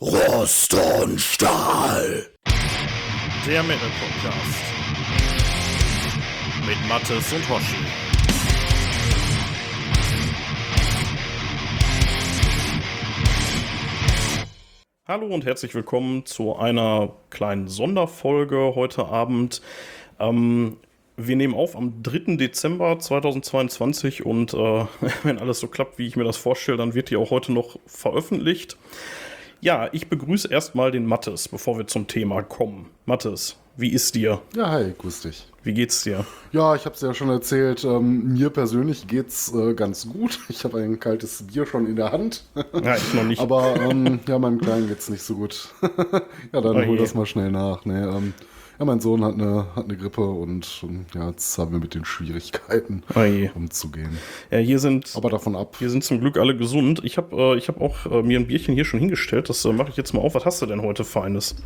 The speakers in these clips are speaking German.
Rost und Stahl. Der Metal Podcast. Mit Mattes und Hoshi. Hallo und herzlich willkommen zu einer kleinen Sonderfolge heute Abend. Ähm, wir nehmen auf am 3. Dezember 2022 und äh, wenn alles so klappt, wie ich mir das vorstelle, dann wird die auch heute noch veröffentlicht. Ja, ich begrüße erstmal den Mattes, bevor wir zum Thema kommen. Mattes, wie ist dir? Ja, hi, grüß dich. Wie geht's dir? Ja, ich habe es ja schon erzählt. Ähm, mir persönlich geht's äh, ganz gut. Ich habe ein kaltes Bier schon in der Hand. Ja, ich noch nicht. Aber ähm, ja, meinem Kleinen geht's nicht so gut. ja, dann Oh hol je. das mal schnell nach. Nee, ähm, ja, mein Sohn hat eine, hat eine Grippe und ähm, ja, jetzt haben wir mit den Schwierigkeiten je. umzugehen. Ja, hier sind, Aber davon ab. hier sind zum Glück alle gesund. Ich habe äh, ich hab auch äh, mir ein Bierchen hier schon hingestellt. Das äh, mache ich jetzt mal auf. Was hast du denn heute Feines?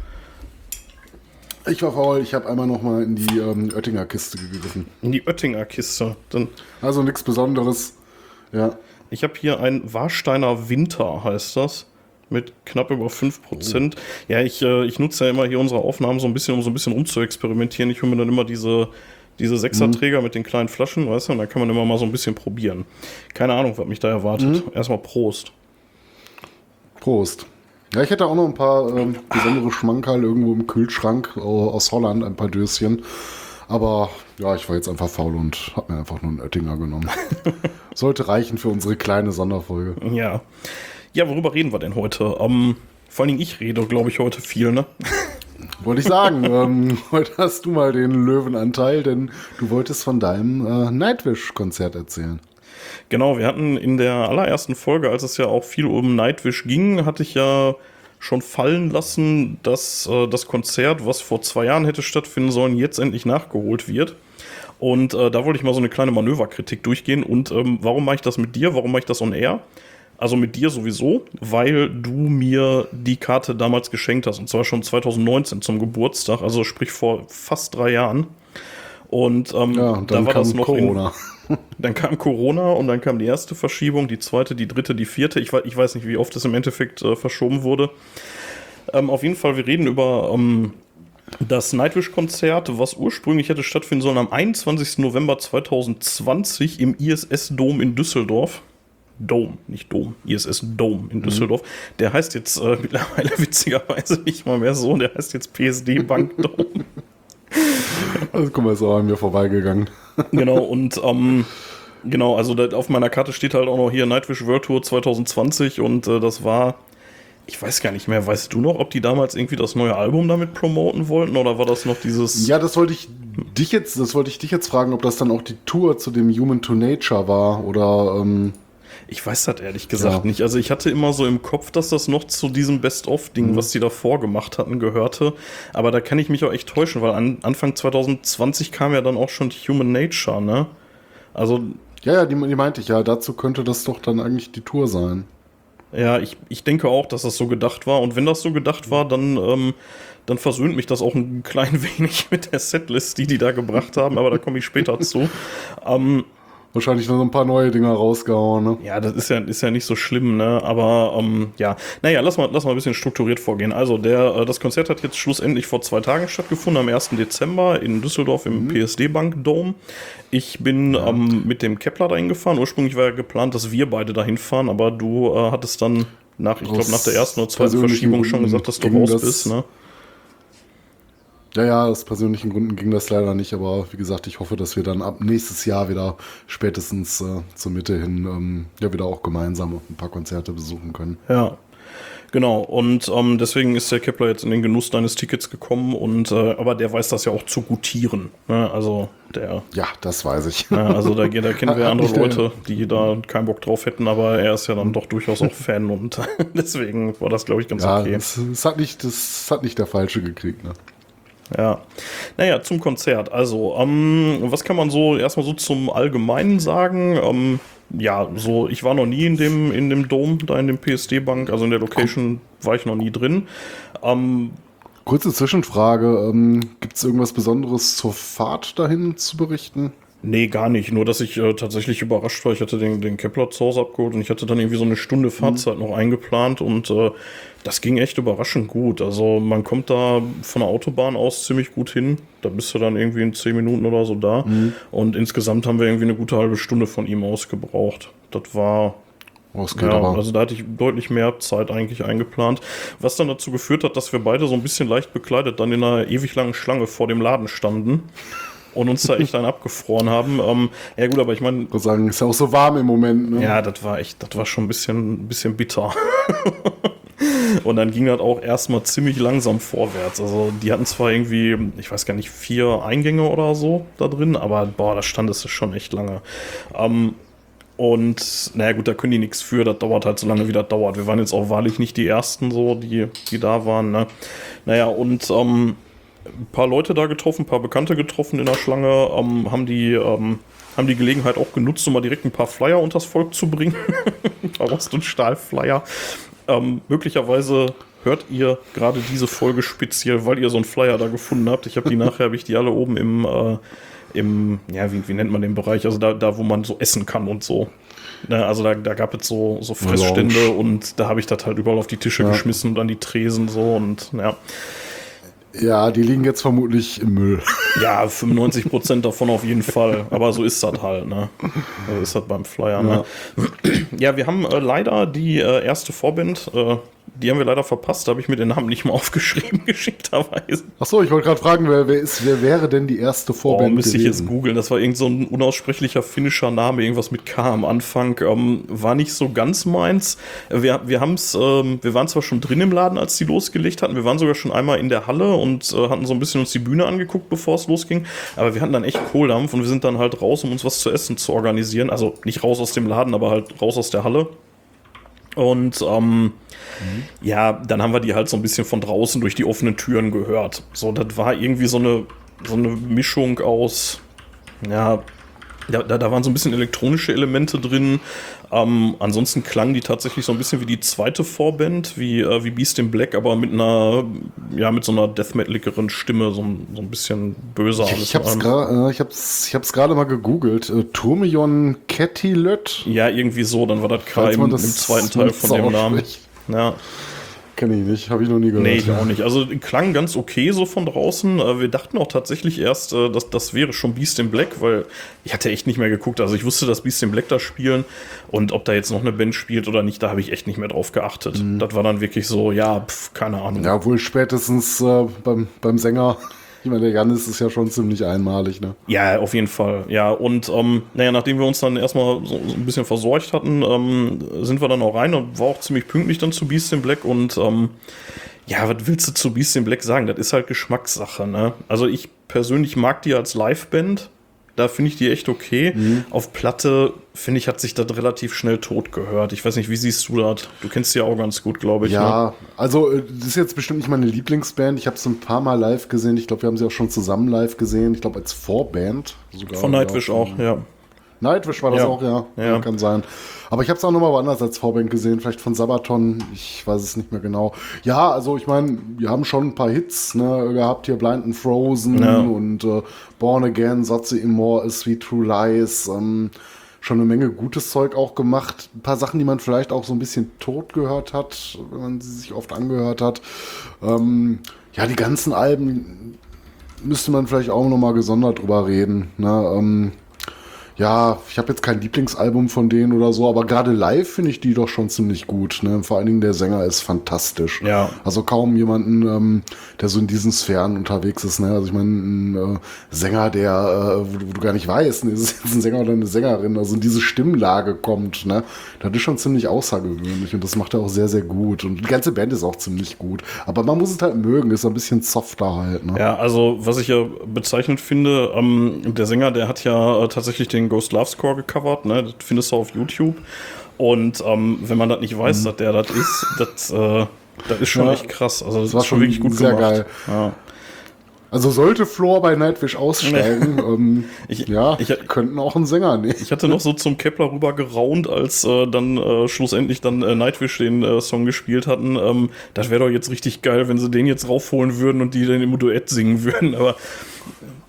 Ich war faul, ich habe einmal noch mal in die ähm, Oettinger Kiste gegriffen. In die Oettinger Kiste. Dann, Also nichts Besonderes. Ja, ich habe hier ein Warsteiner Winter, heißt das. Mit knapp über 5%. Ja, ich, äh, ich nutze ja immer hier unsere Aufnahmen so ein bisschen, um so ein bisschen rumzuexperimentieren. Ich hole mir dann immer diese, diese Sechserträger mit den kleinen Flaschen, weißt du, und da kann man immer mal so ein bisschen probieren. Keine Ahnung, was mich da erwartet. Erstmal Prost. Prost. Ja, ich hätte auch noch ein paar ähm, besondere Schmankerl irgendwo im Kühlschrank äh, aus Holland, ein paar Döschen. Aber ja, ich war jetzt einfach faul und habe mir einfach nur einen Oettinger genommen. Sollte reichen für unsere kleine Sonderfolge. Ja. Ja, worüber reden wir denn heute? Ähm, vor allen Dingen ich rede, glaube ich, heute viel, ne? Wollte ich sagen, ähm, heute hast du mal den Löwenanteil, denn du wolltest von deinem äh, Nightwish-Konzert erzählen. Genau, wir hatten in der allerersten Folge, als es ja auch viel um Nightwish ging, hatte ich ja schon fallen lassen, dass äh, das Konzert, was vor zwei Jahren hätte stattfinden sollen, jetzt endlich nachgeholt wird. Und äh, da wollte ich mal so eine kleine Manöverkritik durchgehen. Und ähm, warum mache ich das mit dir? Warum mache ich das on air? Also mit dir sowieso, weil du mir die Karte damals geschenkt hast. Und zwar schon 2019 zum Geburtstag, also sprich vor fast drei Jahren. Und, ähm, Ja, und dann da war kam das noch in, Corona. dann kam Corona und dann kam die erste Verschiebung, die zweite, die dritte, die vierte. Ich weiß, ich weiß nicht, wie oft es im Endeffekt äh, verschoben wurde. Ähm, auf jeden Fall, wir reden über ähm, das Nightwish-Konzert, was ursprünglich hätte stattfinden sollen am 21. November 2020 im ISS-Dom in Düsseldorf. Dom, nicht Dom, ISS Dom in Düsseldorf. Der heißt jetzt äh, mittlerweile witzigerweise nicht mal mehr so, der heißt jetzt PSD Bank Dom. Also, guck mal, ist auch an mir vorbeigegangen. genau, und ähm, genau, also auf meiner Karte steht halt auch noch hier Nightwish World Tour 2020 und äh, das war, ich weiß gar nicht mehr, weißt du noch, ob die damals irgendwie das neue Album damit promoten wollten oder war das noch dieses. Ja, das wollte ich dich jetzt, das wollte ich dich jetzt fragen, ob das dann auch die Tour zu dem Human to Nature war oder ähm, Ich weiß das ehrlich gesagt Ja. nicht. Also ich hatte immer so im Kopf, dass das noch zu diesem Best-of-Ding, was die davor gemacht hatten, gehörte. Aber da kann ich mich auch echt täuschen, weil an, Anfang 2020 kam ja dann auch schon Human Nature, ne? Also ja, ja, die, die meinte ich ja, dazu könnte das doch dann eigentlich die Tour sein. Ja, ich, ich denke auch, dass das so gedacht war. Und wenn das so gedacht war, dann, ähm, dann versöhnt mich das auch ein klein wenig mit der Setlist, die die da gebracht haben. Aber da komme ich später zu. Ähm, Wahrscheinlich noch so ein paar neue Dinger rausgehauen, ne? ja, das ist ja, ist ja nicht so schlimm, ne? Aber ähm, ja, naja, lass mal, lass mal ein bisschen strukturiert vorgehen. Also, der, äh, das Konzert hat jetzt schlussendlich vor zwei Tagen stattgefunden, am 1. Dezember in Düsseldorf im PSD Bank Dome. Ich bin ähm, mit dem Kepler dahin gefahren. Ursprünglich war ja geplant, dass wir beide dahin fahren, aber du äh, hattest dann nach, ich glaube, nach der ersten oder zweiten Verschiebung schon gesagt, dass du raus das- bist, ne? Ja, ja, aus persönlichen Gründen ging das leider nicht, aber wie gesagt, ich hoffe, dass wir dann ab nächstes Jahr wieder spätestens äh, zur Mitte hin ähm, ja wieder auch gemeinsam ein paar Konzerte besuchen können. Ja. Genau, und ähm, deswegen ist der Kepler jetzt in den Genuss deines Tickets gekommen und äh, aber der weiß das ja auch zu gutieren. Ne? Also der Ja, das weiß ich. Ja, also da, da kennen wir andere Leute, die da keinen Bock drauf hätten, aber er ist ja dann doch durchaus auch Fan und deswegen war das, glaube ich, ganz Ja, okay. es, es hat nicht, das hat nicht der Falsche gekriegt, ne? Ja. Naja, zum Konzert. Also, ähm, was kann man so erstmal so zum Allgemeinen sagen? Ähm, ja, so, ich war noch nie in dem, in dem Dom, da in dem PSD-Bank, also in der Location war ich noch nie drin. Ähm, Kurze Zwischenfrage, ähm, gibt es irgendwas Besonderes zur Fahrt dahin zu berichten? Nee, gar nicht. Nur, dass ich äh, tatsächlich überrascht war. Ich hatte den, den Kepler zu Hause abgeholt und ich hatte dann irgendwie so eine Stunde Fahrzeit noch eingeplant und äh, das ging echt überraschend gut. Also man kommt da von der Autobahn aus ziemlich gut hin. Da bist du dann irgendwie in zehn Minuten oder so da. Und insgesamt haben wir irgendwie eine gute halbe Stunde von ihm aus gebraucht. Das war Oh, ja, aber. also da hatte ich deutlich mehr Zeit eigentlich eingeplant, was dann dazu geführt hat, dass wir beide so ein bisschen leicht bekleidet dann in einer ewig langen Schlange vor dem Laden standen und uns da echt dann abgefroren haben. Ähm, ja gut, aber ich meine, Ich sagen, ist ja auch so warm im Moment. Ne? ja, das war echt, das war schon ein bisschen, ein bisschen bitter. Und dann ging das auch erstmal ziemlich langsam vorwärts. Also die hatten zwar irgendwie, ich weiß gar nicht, vier Eingänge oder so da drin, aber boah, da stand es schon echt lange. Ähm, und naja gut, da können die nichts für, das dauert halt so lange, wie das dauert. Wir waren jetzt auch wahrlich nicht die Ersten so, die, die da waren. Ne? Naja, und ähm, ein paar Leute da getroffen, ein paar Bekannte getroffen in der Schlange, ähm, haben die ähm, haben die Gelegenheit auch genutzt, um mal direkt ein paar Flyer unters Volk zu bringen. ein paar Rost- und Stahlflyer. Ähm, möglicherweise hört ihr gerade diese Folge speziell, weil ihr so einen Flyer da gefunden habt. Ich habe die nachher, habe ich die alle oben im, äh, im ja, wie, wie nennt man den Bereich? Also da, da, wo man so essen kann und so. Ne, also da, da gab es so, so Fressstände Lounge. und da habe ich das halt überall auf die Tische geschmissen und an die Tresen so und ja. Ja, die liegen jetzt vermutlich im Müll. Ja, 95 Prozent davon auf jeden Fall. Aber so ist das halt, ne? So ist das beim Flyer, ne? Ja, wir haben äh, leider die äh, erste Vorband, äh, die haben wir leider verpasst. Da habe ich mir den Namen nicht mal aufgeschrieben, geschickterweise. Achso, ich wollte gerade fragen, wer, wer, ist, wer wäre denn die erste Oh, Vorband müsste ich jetzt googeln. Das war irgend so ein unaussprechlicher finnischer Name, irgendwas mit K am Anfang. Ähm, war nicht so ganz meins. Wir, wir haben's, ähm, wir waren zwar schon drin im Laden, als die losgelegt hatten. Wir waren sogar schon einmal in der Halle und äh, hatten so ein bisschen uns die Bühne angeguckt, bevor es losging. Aber wir hatten dann echt Kohldampf und wir sind dann halt raus, um uns was zu essen zu organisieren. Also nicht raus aus dem Laden, aber halt raus aus der Halle. Und ähm, ja, dann haben wir die halt so ein bisschen von draußen durch die offenen Türen gehört. So, das war irgendwie so eine, so eine Mischung aus, ja, da, da, da waren so ein bisschen elektronische Elemente drin. Ähm, ansonsten klang die tatsächlich so ein bisschen wie die zweite Vorband, wie, äh, wie Beast in Black, aber mit einer, ja, mit so einer Death Metaligeren Stimme, so, ein- so ein bisschen böser. alles Ich hab's gerade ich hab's, ich hab's gerade mal gegoogelt. Äh, Turmion Kettilöt. Ja, irgendwie so, dann war das K Falls im, im zweiten Teil von dem Namen. ausspricht. Ja. Kenne ich nicht, habe ich noch nie gehört. Nee, ich auch nicht. Also klang ganz okay so von draußen. Äh, Wir dachten auch tatsächlich erst, äh, dass das wäre schon Beast in Black, weil ich hatte echt nicht mehr geguckt. Also ich wusste, dass Beast in Black da spielen und ob da jetzt noch eine Band spielt oder nicht, da habe ich echt nicht mehr drauf geachtet. Das war dann wirklich so, ja, pf, keine Ahnung. Ja, wohl spätestens äh, beim, beim Sänger. Ich meine, der Janis ist ja schon ziemlich einmalig, ne? Ja, auf jeden Fall. Ja, und ähm, naja, nachdem wir uns dann erstmal so, so ein bisschen versorgt hatten, ähm, sind wir dann auch rein und war auch ziemlich pünktlich dann zu Beast in Black und ähm, ja, was willst du zu Beast in Black sagen? Das ist halt Geschmackssache, ne? Also ich persönlich mag die als Liveband. Da finde ich die echt okay. Auf Platte, finde ich, hat sich das relativ schnell tot gehört. Ich weiß nicht, wie siehst du das? Du kennst die ja auch ganz gut, glaube ich. Ne? Ja, also äh, das ist jetzt bestimmt nicht meine Lieblingsband. Ich habe sie ein paar Mal live gesehen. Ich glaube, wir haben sie auch schon zusammen live gesehen. Ich glaube, als Vorband sogar. Von Nightwish Ja, auch, ja. Nightwish war das Ja. auch, ja. Ja. Kann sein. Aber ich habe es auch noch mal woanders als Vorband gesehen. Vielleicht von Sabaton. Ich weiß es nicht mehr genau. Ja, also ich meine, wir haben schon ein paar Hits ne, gehabt hier. Blind and Frozen Ja. und äh, Born Again, Satze Immor, A Sweet True Lies. Ähm, schon eine Menge gutes Zeug auch gemacht. Ein paar Sachen, die man vielleicht auch so ein bisschen tot gehört hat, wenn man sie sich oft angehört hat. Ähm, ja, die ganzen Alben müsste man vielleicht auch noch mal gesondert drüber reden. Ne? Ähm, ja, ich habe jetzt kein Lieblingsalbum von denen oder so, aber gerade live finde ich die doch schon ziemlich gut. Ne? Vor allen Dingen der Sänger ist fantastisch. Ja. Also kaum jemanden, ähm, der so in diesen Sphären unterwegs ist. Ne? Also ich meine, ein äh, Sänger, der, äh, wo, du- wo du gar nicht weißt, ne? ist es jetzt ein Sänger oder eine Sängerin, also in diese Stimmlage kommt. Ne? Das ist schon ziemlich außergewöhnlich und das macht er auch sehr, sehr gut. Und die ganze Band ist auch ziemlich gut. Aber man muss es halt mögen, ist ein bisschen softer halt. Ne? Ja, also was ich ja bezeichnend finde, ähm, der Sänger, der hat ja äh, tatsächlich den Ghost Love Score gecovert, ne? Das findest du auf YouTube. Und ähm, wenn man das nicht weiß, dass der das ist, das, äh, das ist schon Mhm. Ja. echt krass. Also das war ist schon wirklich gut sehr gemacht. geil. Ja. Also sollte Floor bei Nightwish aussteigen, ähm, Ich- ja, ich- könnten auch einen Sänger nehmen. Ich hatte noch so zum Kepler rüber geraunt, als äh, dann äh, schlussendlich dann äh, Nightwish den äh, Song gespielt hatten. Ähm, das wäre doch jetzt richtig geil, wenn sie den jetzt raufholen würden und die dann im Duett singen würden. Aber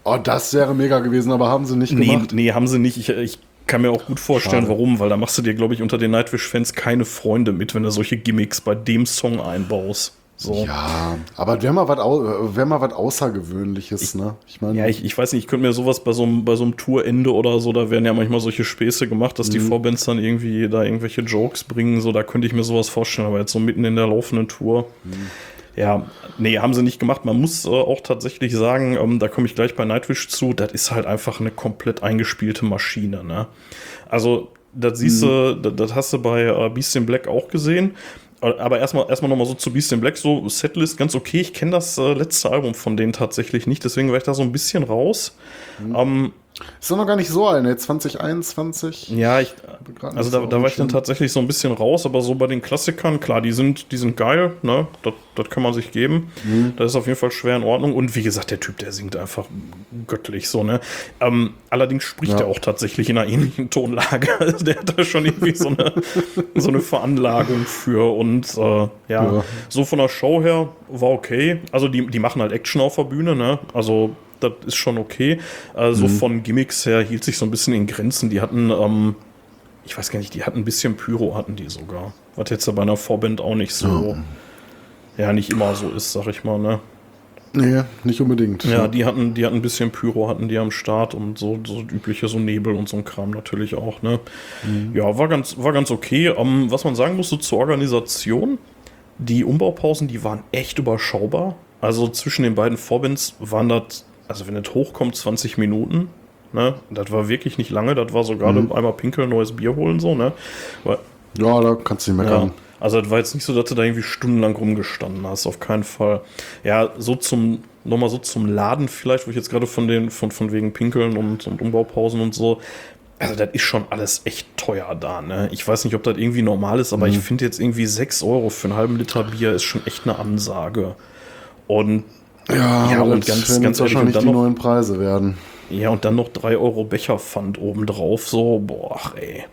Oh, das wäre mega gewesen, aber haben sie nicht Nee, gemacht. nee, haben sie nicht. Ich, ich kann mir auch gut vorstellen, Schade. warum, weil da machst du dir, glaube ich, unter den Nightwish-Fans keine Freunde mit, wenn du solche Gimmicks bei dem Song einbaust. So. Ja, aber wäre mal was wär mal was Außergewöhnliches, ne? Ich meine, Ja, ich, ich weiß nicht, ich könnte mir sowas bei so einem, bei so einem Tourende oder so, da werden ja manchmal solche Späße gemacht, dass die Mhm. Vorbands dann irgendwie da irgendwelche Jokes bringen, so, da könnte ich mir sowas vorstellen, aber jetzt so mitten in der laufenden Tour. Mhm. Ja, nee, haben sie nicht gemacht. Man muss äh, auch tatsächlich sagen, ähm, da komme ich gleich bei Nightwish zu, das ist halt einfach eine komplett eingespielte Maschine, ne? Also, das siehst du, das, das hast du bei äh, Beast in Black auch gesehen. Äh, Aber erstmal erstmal nochmal so zu Beast in Black, so Setlist ganz okay. Ich kenne das äh, letzte Album von denen tatsächlich nicht, deswegen war ich da so ein bisschen raus. Ähm, ist doch noch gar nicht so alt, ne? 2021. ja, ich, also da, da war ich dann tatsächlich so ein bisschen raus, aber so bei den Klassikern, klar, die sind, die sind geil, ne? Das, das kann man sich geben. Mhm. Das ist auf jeden Fall schwer in Ordnung. Und wie gesagt, der Typ, der singt einfach göttlich so, ne? Ähm, allerdings spricht Ja. er auch tatsächlich in einer ähnlichen Tonlage. Also der hat da schon irgendwie so eine, so eine Veranlagung für. Und äh, ja, Ja. so von der Show her war okay. Also die, die machen halt Action auf der Bühne, ne? Also das ist schon okay. Also von Gimmicks her hielt sich so ein bisschen in Grenzen. Die hatten, ähm, ich weiß gar nicht, die hatten ein bisschen Pyro, hatten die sogar. Was jetzt bei einer Vorband auch nicht so, ja, nicht immer so ist, sag ich mal, ne? Nee, nicht unbedingt. Ja, die hatten, die hatten ein bisschen Pyro, hatten die am Start und so, so übliche, so Nebel und so ein Kram natürlich auch, ne? Ja, war ganz, war ganz okay. Ähm, was man sagen musste zur Organisation, die Umbaupausen, die waren echt überschaubar. Also zwischen den beiden Vorbands waren das, also wenn es hochkommt, 20 Minuten. Ne? Das war wirklich nicht lange, das war so gerade einmal pinkeln, neues Bier holen, so, ne? Weil, ja, da kannst du nicht ja. meckern. Also das war jetzt nicht so, dass du da irgendwie stundenlang rumgestanden hast, auf keinen Fall. Ja, so zum, nochmal so zum Laden vielleicht, wo ich jetzt gerade von den, von, von wegen Pinkeln und, und Umbaupausen und so. Also das ist schon alles echt teuer da, ne? Ich weiß nicht, ob das irgendwie normal ist, aber ich finde jetzt irgendwie 6 Euro für einen halben Liter Bier ist schon echt eine Ansage. Und Ja, Ja, und ganz- ganz ehrlich, wahrscheinlich die dann noch- neuen Preise werden. Ja, und dann noch 3 Euro Becherpfand obendrauf, so, boah, ey.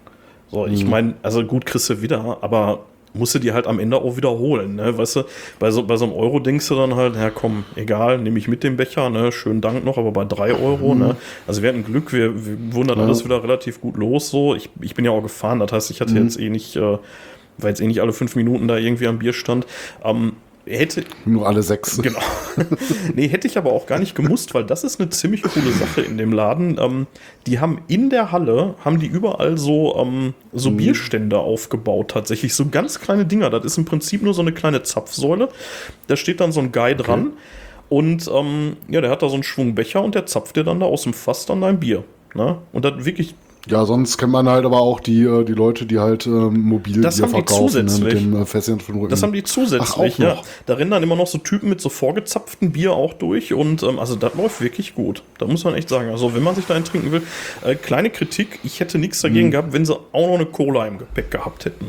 So, ich meine, also gut kriegst du wieder, aber musst du dir halt am Ende auch wiederholen, ne? Weißt du, bei so, bei so einem Euro denkst du dann halt, ja komm, egal, nehme ich mit dem Becher, ne? Schönen Dank noch, aber bei 3 Euro, ne? Also wir hatten Glück, wir, wir wurden dann Ja. alles wieder relativ gut los, so. Ich, ich bin ja auch gefahren, das heißt, ich hatte jetzt eh nicht, äh, war jetzt eh nicht alle fünf Minuten da irgendwie am Bierstand. Ähm, hätte, Nur alle sechs. Genau. nee, hätte ich aber auch gar nicht gemusst, weil das ist eine ziemlich coole Sache in dem Laden. Ähm, die haben in der Halle, haben die überall so, ähm, so Bierstände aufgebaut, tatsächlich. So ganz kleine Dinger. Das ist im Prinzip nur so eine kleine Zapfsäule. Da steht dann so ein Guy dran. Und ähm, ja, der hat da so einen Schwung Becher und der zapft dir dann da aus dem Fass dann dein Bier. Ne? Und das wirklich Ja, sonst kennt man halt aber auch die, äh, die Leute, die halt ähm, mobil Das Bier haben die verkaufen ne, mit zusätzlich. dem äh, Rücken. Das haben die zusätzlich, Ach, auch ja. Da rennen dann immer noch so Typen mit so vorgezapften Bier auch durch und ähm, also das läuft wirklich gut. Da muss man echt sagen. Also wenn man sich da einen trinken will, äh, kleine Kritik, ich hätte nichts dagegen Mhm. gehabt, wenn sie auch noch eine Cola im Gepäck gehabt hätten.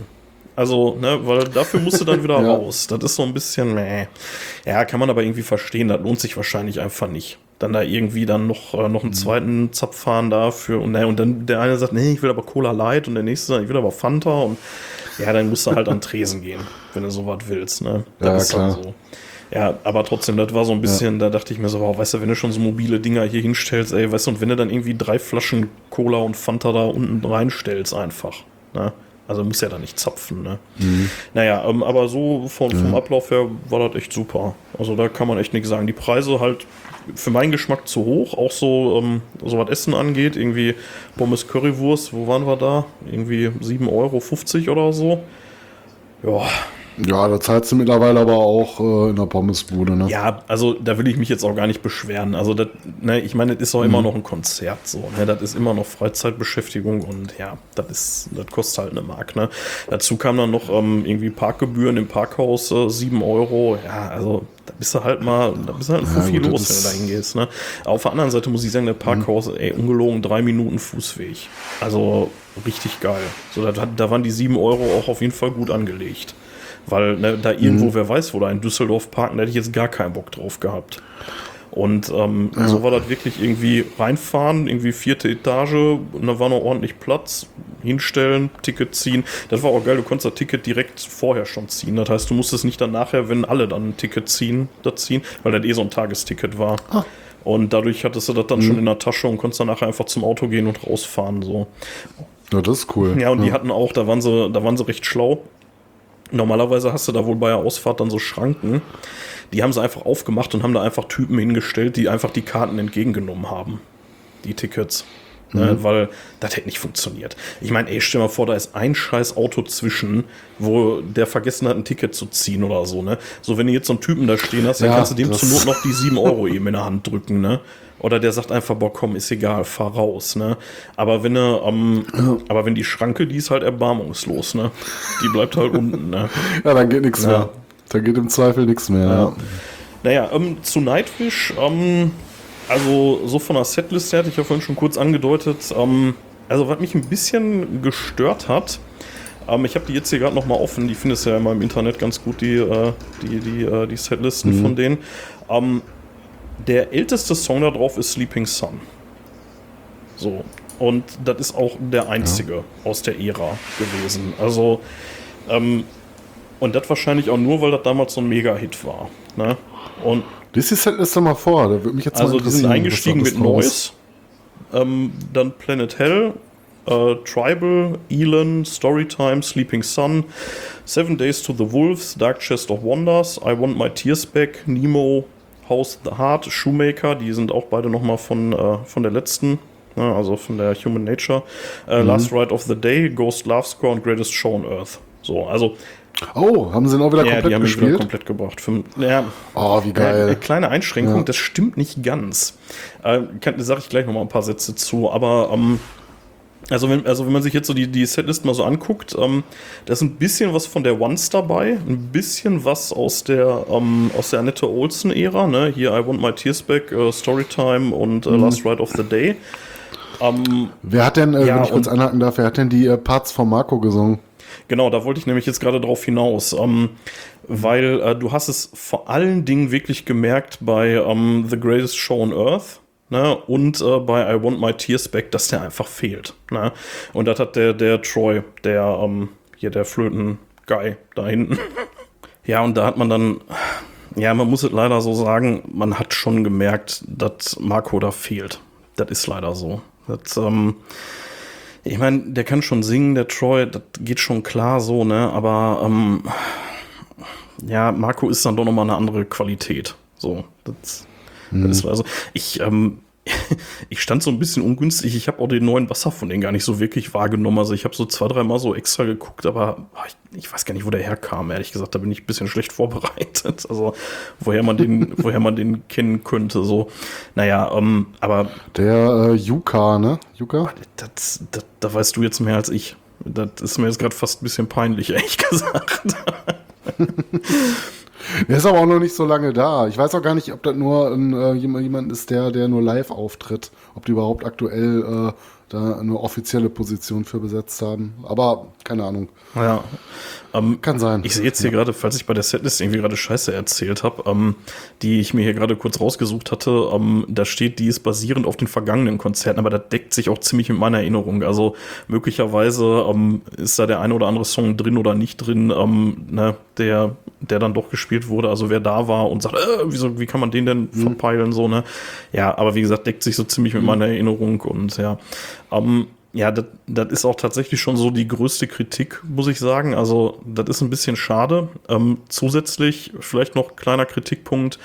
Also, ne, weil dafür musst du dann wieder Ja. raus. Das ist so ein bisschen, meh. Ja, kann man aber irgendwie verstehen, das lohnt sich wahrscheinlich einfach nicht. Dann da irgendwie dann noch, äh, Mhm. noch einen zweiten Zapf fahren dafür und, und dann der eine sagt, nee, ich will aber Cola Light und der nächste sagt, ich will aber Fanta und ja, dann musst du halt an Tresen gehen, wenn du sowas willst, ne? Das Ja, ist dann klar. so. Ja, aber trotzdem, das war so ein bisschen, da dachte ich mir so, wow, weißt du, wenn du schon so mobile Dinger hier hinstellst, ey, weißt du, und wenn du dann irgendwie drei Flaschen Cola und Fanta da unten reinstellst, einfach, ne? Also muss ja da nicht zapfen, ne? Naja, ähm, aber so von, vom Ablauf her war das echt super. Also da kann man echt nichts sagen. Die Preise halt für meinen Geschmack zu hoch, auch so, ähm, so was Essen angeht. Irgendwie Pommes Currywurst, wo waren wir da? Irgendwie 7,50 Euro oder so. Ja, Ja, da zahlst du mittlerweile aber auch äh, in der Pommesbude, ne? Ja, also da will ich mich jetzt auch gar nicht beschweren. Also das, ne, ich meine, das ist auch immer noch ein Konzert so. Ne? Das ist immer noch Freizeitbeschäftigung und ja, das ist, das kostet halt eine Mark. Ne? Dazu kam dann noch ähm, irgendwie Parkgebühren im Parkhaus äh, 7 Euro. Ja, also da bist du halt mal, da bist du halt Ja, viel gut, los, wenn du da hingehst. Ne? Auf der anderen Seite muss ich sagen, der Parkhaus, ey, ungelogen drei Minuten Fußweg. Also richtig geil. So, da, da waren die 7 Euro auch auf jeden Fall gut angelegt. Weil ne, da irgendwo, Mhm. wer weiß, wo da in Düsseldorf parken, da hätte ich jetzt gar keinen Bock drauf gehabt. Und ähm, so war das wirklich irgendwie reinfahren, irgendwie vierte Etage, und da war noch ordentlich Platz, hinstellen, Ticket ziehen. Das war auch geil, du konntest das Ticket direkt vorher schon ziehen. Das heißt, du musstest nicht dann nachher, wenn alle dann ein Ticket ziehen, das ziehen, weil das eh so ein Tagesticket war. Ah. Und dadurch hattest du das dann schon in der Tasche und konntest dann nachher einfach zum Auto gehen und rausfahren. So. Ja, das ist cool. Ja, und die hatten auch, da waren sie, da waren sie recht schlau. Normalerweise hast du da wohl bei der Ausfahrt dann so Schranken. Die haben sie einfach aufgemacht und haben da einfach Typen hingestellt, die einfach die Karten entgegengenommen haben. Die Tickets. Ne, weil das hätte nicht funktioniert. Ich meine, ey, stell mal vor, da ist ein scheiß Auto zwischen, wo der vergessen hat, ein Ticket zu ziehen oder so, ne? So, wenn du jetzt so einen Typen da stehen hast, dann Ja, kannst du dem zur Not noch die 7 Euro eben in der Hand drücken, ne? Oder der sagt einfach, boah, komm, ist egal, fahr raus, ne? Aber wenn er, ähm, aber wenn die Schranke, die ist halt erbarmungslos, ne? Die bleibt halt unten, ne? Ja, dann geht nichts Ja. mehr. Da geht im Zweifel nichts mehr. Ja. Naja, ähm, zu Nightwish, ähm, also so von der Setlist her hatte ich ja vorhin schon kurz angedeutet, ähm, also was mich ein bisschen gestört hat, ähm, ich habe die jetzt hier gerade nochmal offen, die findest du ja immer im Internet ganz gut, die, äh, die, die, äh, die Setlisten von denen. Ähm, der älteste Song da drauf ist Sleeping Sun. So. Und das ist auch der einzige aus der Ära gewesen. Also, ähm, und das wahrscheinlich auch nur, weil das damals so ein Mega-Hit war. Ne? Und Lies die Setliste mal vor, da würde mich jetzt also mal die sind eingestiegen mit ist. Noise, ähm, dann Planet Hell, äh, Tribal, Elon, Storytime, Sleeping Sun, Seven Days to the Wolves, Dark Chest of Wonders, I Want My Tears Back, Nemo, House the Heart, Shoemaker, die sind auch beide nochmal von, äh, von der letzten, ne, also von der Human Nature, Mhm. äh, Last Ride of the Day, Ghost Love Score und Greatest Show on Earth. So, also, Oh, haben sie ihn auch wieder ja, komplett die haben ihn wieder gespielt? komplett gebracht. Fünf, ja, oh, wie äh, geil. kleine Einschränkung, Ja. das stimmt nicht ganz. Äh, kann, da sage ich gleich noch mal ein paar Sätze zu, aber ähm, also, wenn, also wenn man sich jetzt so die, die Setlist mal so anguckt, ähm, da ist ein bisschen was von der Once dabei, ein bisschen was aus der, ähm, aus der Annette Olsen-Ära, ne? Hier I Want My Tears Back, äh, Storytime und äh, Last Ride of the Day. Ähm, Wer hat denn, äh, Ja, wenn ich kurz anhaken darf, wer hat denn die äh, Parts von Marco gesungen? Genau, da wollte ich nämlich jetzt gerade drauf hinaus, ähm, weil äh, du hast es vor allen Dingen wirklich gemerkt bei ähm, The Greatest Show on Earth ne, und äh, bei I Want My Tears Back, dass der einfach fehlt. Ne? Und das hat der, der Troy, der ähm, hier der Flöten-Guy da hinten. ja, und da hat man dann, ja, man muss es leider so sagen, man hat schon gemerkt, dass Marco da fehlt. Das ist leider so. Das, ähm, ich meine, der kann schon singen, der Troy, das geht schon klar so, ne? Aber ähm, ja, Marco ist dann doch nochmal eine andere Qualität. So, das, das ist also. Ich, ähm, ich stand so ein bisschen ungünstig. Ich habe auch den neuen Wasser von denen gar nicht so wirklich wahrgenommen. Also ich habe so zwei, dreimal so extra geguckt, aber ah, ich, ich weiß gar nicht, wo der herkam. Ehrlich gesagt, da bin ich ein bisschen schlecht vorbereitet. Also woher man den, woher man den kennen könnte. So, naja, ähm, aber Der äh, Yuka, ne? Yuka? das, das, da weißt du jetzt mehr als ich. Das ist mir jetzt gerade fast ein bisschen peinlich, ehrlich gesagt. Der ist aber auch noch nicht so lange da. Ich weiß auch gar nicht, ob das nur äh, jemand, ist, der, der nur live auftritt. Ob die überhaupt aktuell äh, da eine offizielle Position für besetzt haben. Aber keine Ahnung. Ja. Ähm, Kann sein. ich sehe jetzt hier gerade, falls ich bei der Setlist irgendwie gerade Scheiße erzählt habe, ähm, die ich mir hier gerade kurz rausgesucht hatte, ähm, da steht, die ist basierend auf den vergangenen Konzerten, aber das deckt sich auch ziemlich mit meiner Erinnerung. Also möglicherweise ähm, ist da der eine oder andere Song drin oder nicht drin, ähm, ne, der, der dann doch gespielt wurde. Also wer da war und sagt, äh, wieso, wie kann man den denn verpeilen, so, ne? Ja, aber wie gesagt, deckt sich so ziemlich mit meiner Erinnerung und ja. Ähm, ja, das das ist auch tatsächlich schon so die größte Kritik, muss ich sagen. Also, das ist ein bisschen schade. Ähm, zusätzlich vielleicht noch kleiner Kritikpunkt.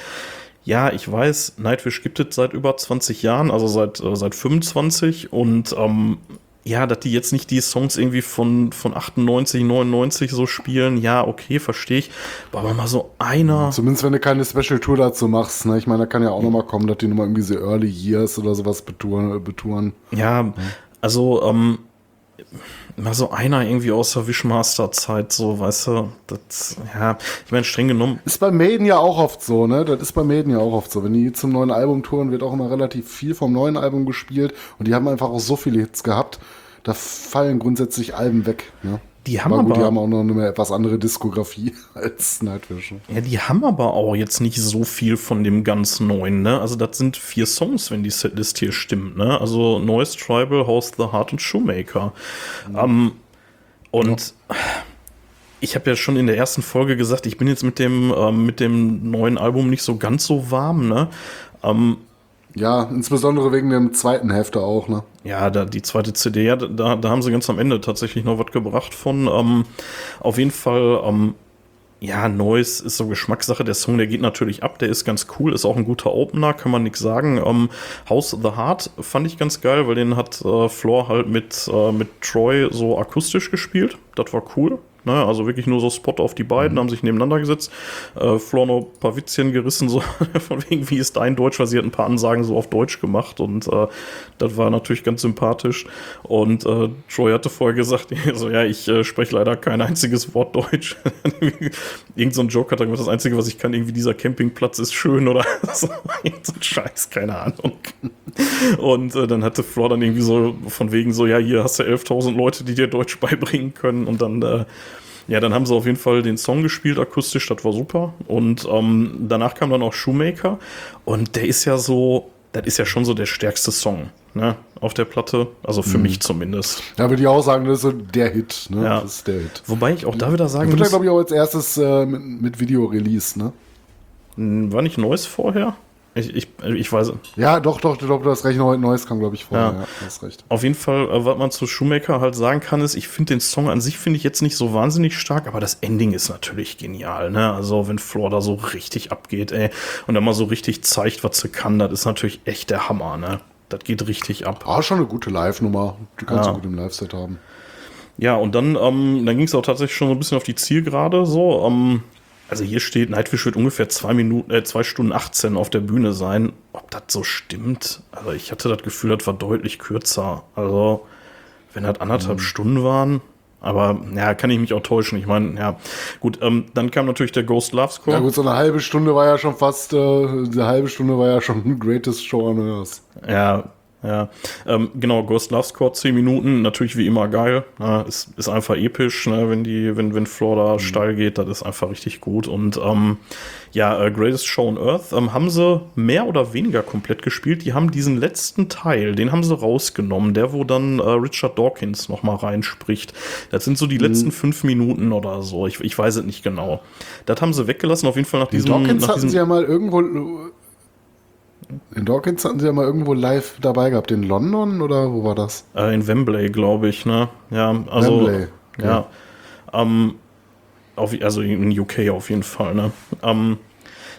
Ja, ich weiß, Nightwish gibt es seit über 20 Jahren, also seit, äh, seit 25 und ähm, ja, dass die jetzt nicht die Songs irgendwie von, von 98, 99 so spielen, ja, okay, verstehe ich. Aber mal so einer. Zumindest wenn du keine Special Tour dazu machst. Ne? Ich meine, da kann ja auch noch mal kommen, dass die nochmal irgendwie so Early Years oder sowas betouren. betouren. Ja, also, ähm, mal so einer irgendwie aus der Wishmaster-Zeit, so, weißt du, das, ja, ich meine, streng genommen, Ist bei Maiden ja auch oft so, ne? Das ist bei Maiden ja auch oft so. Wenn die zum neuen Album touren, wird auch immer relativ viel vom neuen Album gespielt. Und die haben einfach auch so viele Hits gehabt. Da fallen grundsätzlich Alben weg. Ne? Die haben aber gut, die aber- haben auch noch eine etwas andere Diskografie als Nightwish. ne? ja, die haben aber auch jetzt nicht so viel von dem ganz Neuen, ne? Also, das sind vier Songs, wenn die Setlist hier stimmt, ne? Also, Neues Tribal, House the Heart und Shoemaker. Ähm, und ich habe ja schon in der ersten Folge gesagt, ich bin jetzt mit dem, ähm, mit dem neuen Album nicht so ganz so warm, ne? Ähm, Ja, insbesondere wegen dem zweiten Hälfte auch, ne? Ja, da, die zweite CD, ja, da, da haben sie ganz am Ende tatsächlich noch was gebracht von. Ähm, auf jeden Fall, ähm, ja, Noise ist so Geschmackssache. Der Song, der geht natürlich ab, der ist ganz cool, ist auch ein guter Opener, kann man nichts sagen. Ähm, House of the Heart fand ich ganz geil, weil den hat äh, Floor halt mit, äh, mit Troy so akustisch gespielt. Das war cool. Ne? Also wirklich nur so Spot auf die beiden, mhm. haben sich nebeneinander gesetzt. Äh, Flor noch ein paar Witzchen gerissen, so von wegen, wie ist dein Deutsch, weil sie hat ein paar Ansagen so auf Deutsch gemacht und äh, das war natürlich ganz sympathisch. Und äh, Troy hatte vorher gesagt, so ja, ich äh, spreche leider kein einziges Wort Deutsch. Irgend so ein Joke hat er gesagt, das Einzige, was ich kann, irgendwie dieser Campingplatz ist schön oder so. so ein Scheiß, keine Ahnung. Und äh, dann hatte Flor dann irgendwie so von wegen so, ja, hier hast du 11.000 Leute, die dir Deutsch beibringen können und dann äh, ja, dann haben sie auf jeden Fall den Song gespielt akustisch, das war super. Und ähm, danach kam dann auch Shoemaker und der ist ja so, das ist ja schon so der stärkste Song ne, auf der Platte, also für mhm. mich zumindest. Ja, würde ich auch sagen, das ist so der Hit. Ne? Ja. Das ist der Hit. Wobei ich auch da wieder sagen. Wird ja, glaube ich, auch als erstes äh, mit, mit Video-Release, ne? War nicht Neues vorher? Ich, ich, ich weiß. Ja, doch, doch, doch, du hast recht. Neues kam, glaube ich, vorher. Ja. ja, hast recht. Auf jeden Fall, äh, was man zu Shoemaker halt sagen kann, ist, ich finde den Song an sich finde ich jetzt nicht so wahnsinnig stark, aber das Ending ist natürlich genial, ne? Also, wenn Floor da so richtig abgeht, ey, und dann mal so richtig zeigt, was sie kann, das ist natürlich echt der Hammer, ne? Das geht richtig ab. Ah, schon eine gute Live-Nummer. Die kannst ja. du gut im Live-Set haben. Ja, und dann, ähm, dann ging es auch tatsächlich schon so ein bisschen auf die Zielgerade, so, ähm, also hier steht, Nightwish wird ungefähr zwei Minuten, äh, zwei Stunden 18 auf der Bühne sein. Ob das so stimmt? Also ich hatte das Gefühl, das war deutlich kürzer. Also, wenn das anderthalb mhm. Stunden waren, aber ja, kann ich mich auch täuschen. Ich meine, ja, gut, ähm, dann kam natürlich der Ghost Love Score. Ja gut, so eine halbe Stunde war ja schon fast, äh, eine halbe Stunde war ja schon Greatest Show on Earth. Ja, ja, ähm, genau, Ghost Love Score 10 Minuten, natürlich wie immer geil. Ne? Ist, ist einfach episch, ne? wenn die, wenn, wenn Floor da mhm. steil geht, das ist einfach richtig gut. Und ähm, ja, äh, Greatest Show on Earth ähm, haben sie mehr oder weniger komplett gespielt. Die haben diesen letzten Teil, den haben sie rausgenommen, der, wo dann äh, Richard Dawkins nochmal reinspricht. Das sind so die mhm. letzten fünf Minuten oder so. Ich, ich weiß es nicht genau. Das haben sie weggelassen, auf jeden Fall nach diesem. Dawkins nach hatten diesem sie ja mal irgendwo in Dawkins hatten sie ja mal irgendwo live dabei gehabt. In London oder wo war das? Äh, in Wembley, glaube ich, ne? Ja, also. Wembley. Okay. Ja. Ähm, auf, also in UK auf jeden Fall, ne? Ähm,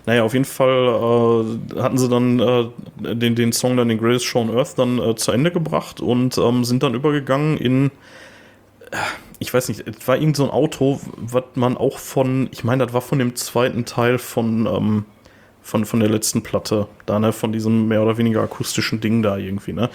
naja, auf jeden Fall äh, hatten sie dann äh, den, den Song dann den Greatest Show on Earth dann äh, zu Ende gebracht und ähm, sind dann übergegangen in äh, ich weiß nicht, es war irgend so ein Auto, was man auch von, ich meine, das war von dem zweiten Teil von ähm, von, von der letzten Platte, da, ne, von diesem mehr oder weniger akustischen Ding da irgendwie, ne?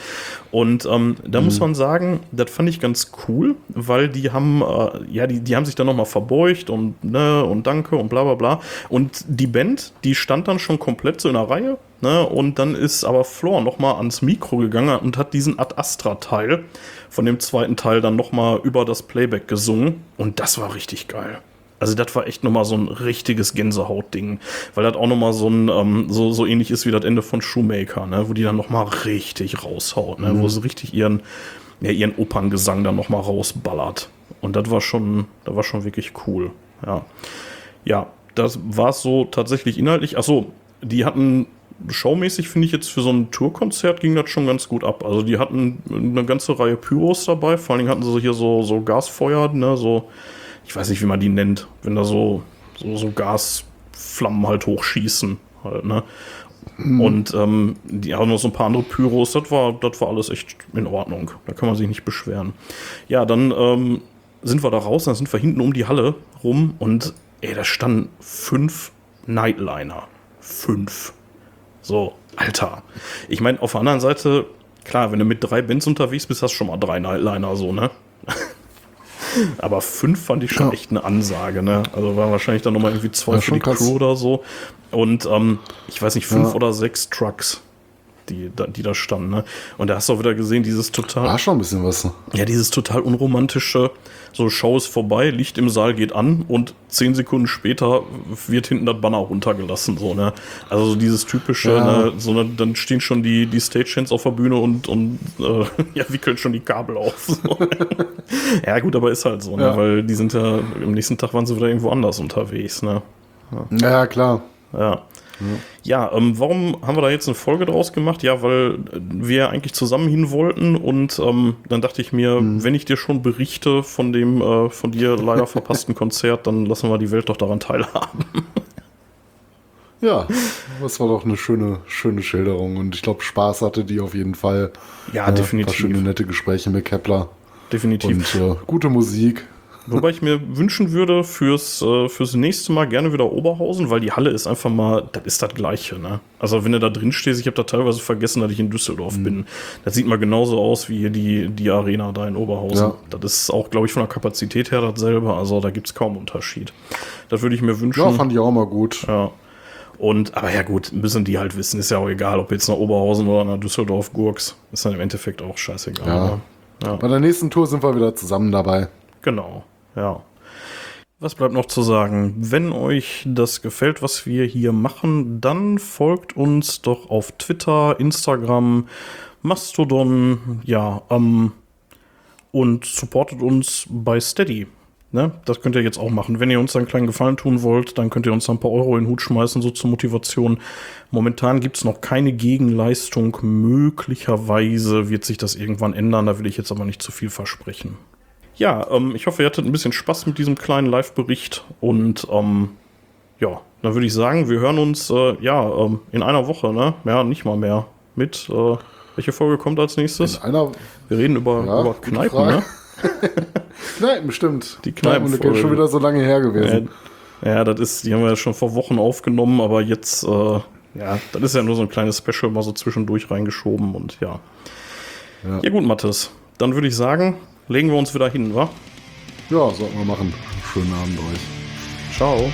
Und ähm, da mhm. muss man sagen, das fand ich ganz cool, weil die haben, äh, ja, die, die haben sich dann nochmal verbeugt und, ne, und danke und bla bla bla. Und die Band, die stand dann schon komplett so in der Reihe, ne? Und dann ist aber Floor nochmal ans Mikro gegangen und hat diesen Ad Astra-Teil von dem zweiten Teil dann nochmal über das Playback gesungen. Und das war richtig geil. Also das war echt nochmal so ein richtiges Gänsehaut-Ding, weil das auch nochmal so ein, ähm, so, so ähnlich ist wie das Ende von Shoemaker, ne? wo die dann nochmal richtig raushaut, ne? Mhm. wo sie richtig ihren, ja, ihren Operngesang dann nochmal rausballert. Und das war schon, das war schon wirklich cool, ja. Ja, das war es so tatsächlich inhaltlich. Achso, die hatten showmäßig finde ich jetzt für so ein Tourkonzert ging das schon ganz gut ab. Also die hatten eine ganze Reihe Pyros dabei, vor allen Dingen hatten sie hier so, so Gasfeuer, ne, so ich weiß nicht, wie man die nennt, wenn da so, so, so Gasflammen halt hochschießen. Halt, ne? Mhm. Und ähm, die haben noch so ein paar andere Pyros, das war, das war alles echt in Ordnung. Da kann man sich nicht beschweren. Ja, dann ähm, sind wir da raus, dann sind wir hinten um die Halle rum und ey, da standen fünf Nightliner. Fünf. So, Alter. Ich meine, auf der anderen Seite, klar, wenn du mit drei Bands unterwegs bist, hast du schon mal drei Nightliner, so, ne? Aber fünf fand ich schon ja. echt eine Ansage, ne? Also war wahrscheinlich dann nochmal irgendwie zwei für die krass. Crew oder so. Und ähm, ich weiß nicht, fünf ja. oder sechs Trucks die, die da standen. Ne? Und da hast du auch wieder gesehen, dieses total. War schon ein bisschen was. Ja, dieses total unromantische, so Show ist vorbei, Licht im Saal geht an und zehn Sekunden später wird hinten das Banner runtergelassen. So, ne? Also so dieses typische, ja. ne? so, ne? dann stehen schon die, die Stagehands auf der Bühne und, und äh, ja, wickeln schon die Kabel auf. So. ja, gut, aber ist halt so, ne? weil die sind ja, am nächsten Tag waren sie wieder irgendwo anders unterwegs. Ne? Ja, ja klar. Ja. Ja, ähm, warum haben wir da jetzt eine Folge draus gemacht? Ja, weil wir eigentlich zusammen hin wollten und ähm, dann dachte ich mir, wenn ich dir schon berichte von dem äh, von dir leider verpassten Konzert, dann lassen wir die Welt doch daran teilhaben. Ja, das war doch eine schöne, schöne Schilderung und ich glaube, Spaß hatte die auf jeden Fall. Ja, Äh, Ein paar definitiv. schöne, nette Gespräche mit Kepler Definitiv. und äh, gute Musik. Wobei ich mir wünschen würde fürs, äh, fürs nächste Mal gerne wieder Oberhausen, weil die Halle ist einfach mal, das ist das Gleiche. Ne? Also wenn du da drin stehst, ich habe da teilweise vergessen, dass ich in Düsseldorf Mhm. bin. Das sieht mal genauso aus wie hier die, die Arena da in Oberhausen. Ja. Das ist auch, glaube ich, von der Kapazität her dasselbe. Also da gibt es kaum Unterschied. Das würde ich mir wünschen. Ja, fand ich auch mal gut. Ja. Und, aber ja gut, müssen die halt wissen, ist ja auch egal, ob jetzt nach Oberhausen oder nach Düsseldorf Gurks. Ist dann im Endeffekt auch scheißegal. Ja. ne? ja. Bei der nächsten Tour sind wir wieder zusammen dabei. Genau, ja. Was bleibt noch zu sagen? Wenn euch das gefällt, was wir hier machen, dann folgt uns doch auf Twitter, Instagram, Mastodon, ja, ähm, und supportet uns bei Steady. Ne? Das könnt ihr jetzt auch machen. Wenn ihr uns einen kleinen Gefallen tun wollt, dann könnt ihr uns ein paar Euro in den Hut schmeißen, so zur Motivation. Momentan gibt es noch keine Gegenleistung. Möglicherweise wird sich das irgendwann ändern. Da will ich jetzt aber nicht zu viel versprechen. Ja, ähm, ich hoffe, ihr hattet ein bisschen Spaß mit diesem kleinen Live-Bericht. Und ähm, ja, dann würde ich sagen, wir hören uns äh, ja ähm, in einer Woche, ne? Ja, nicht mal mehr. Mit äh, welche Folge kommt als nächstes? Einer Wir reden über, Ja, über Kneipen, Frage. ne? Kneipen, bestimmt. Die Kneipen, ist Kneipenfolge. schon wieder so lange her gewesen. Ja, ja, das ist, die haben wir ja schon vor Wochen aufgenommen, aber jetzt, äh, ja, das ist ja nur so ein kleines Special mal so zwischendurch reingeschoben und ja. Ja. Ja, gut, Mathis. Dann würde ich sagen, legen wir uns wieder hin, wa? Ja, sollten wir machen. Schönen Abend euch. Ciao.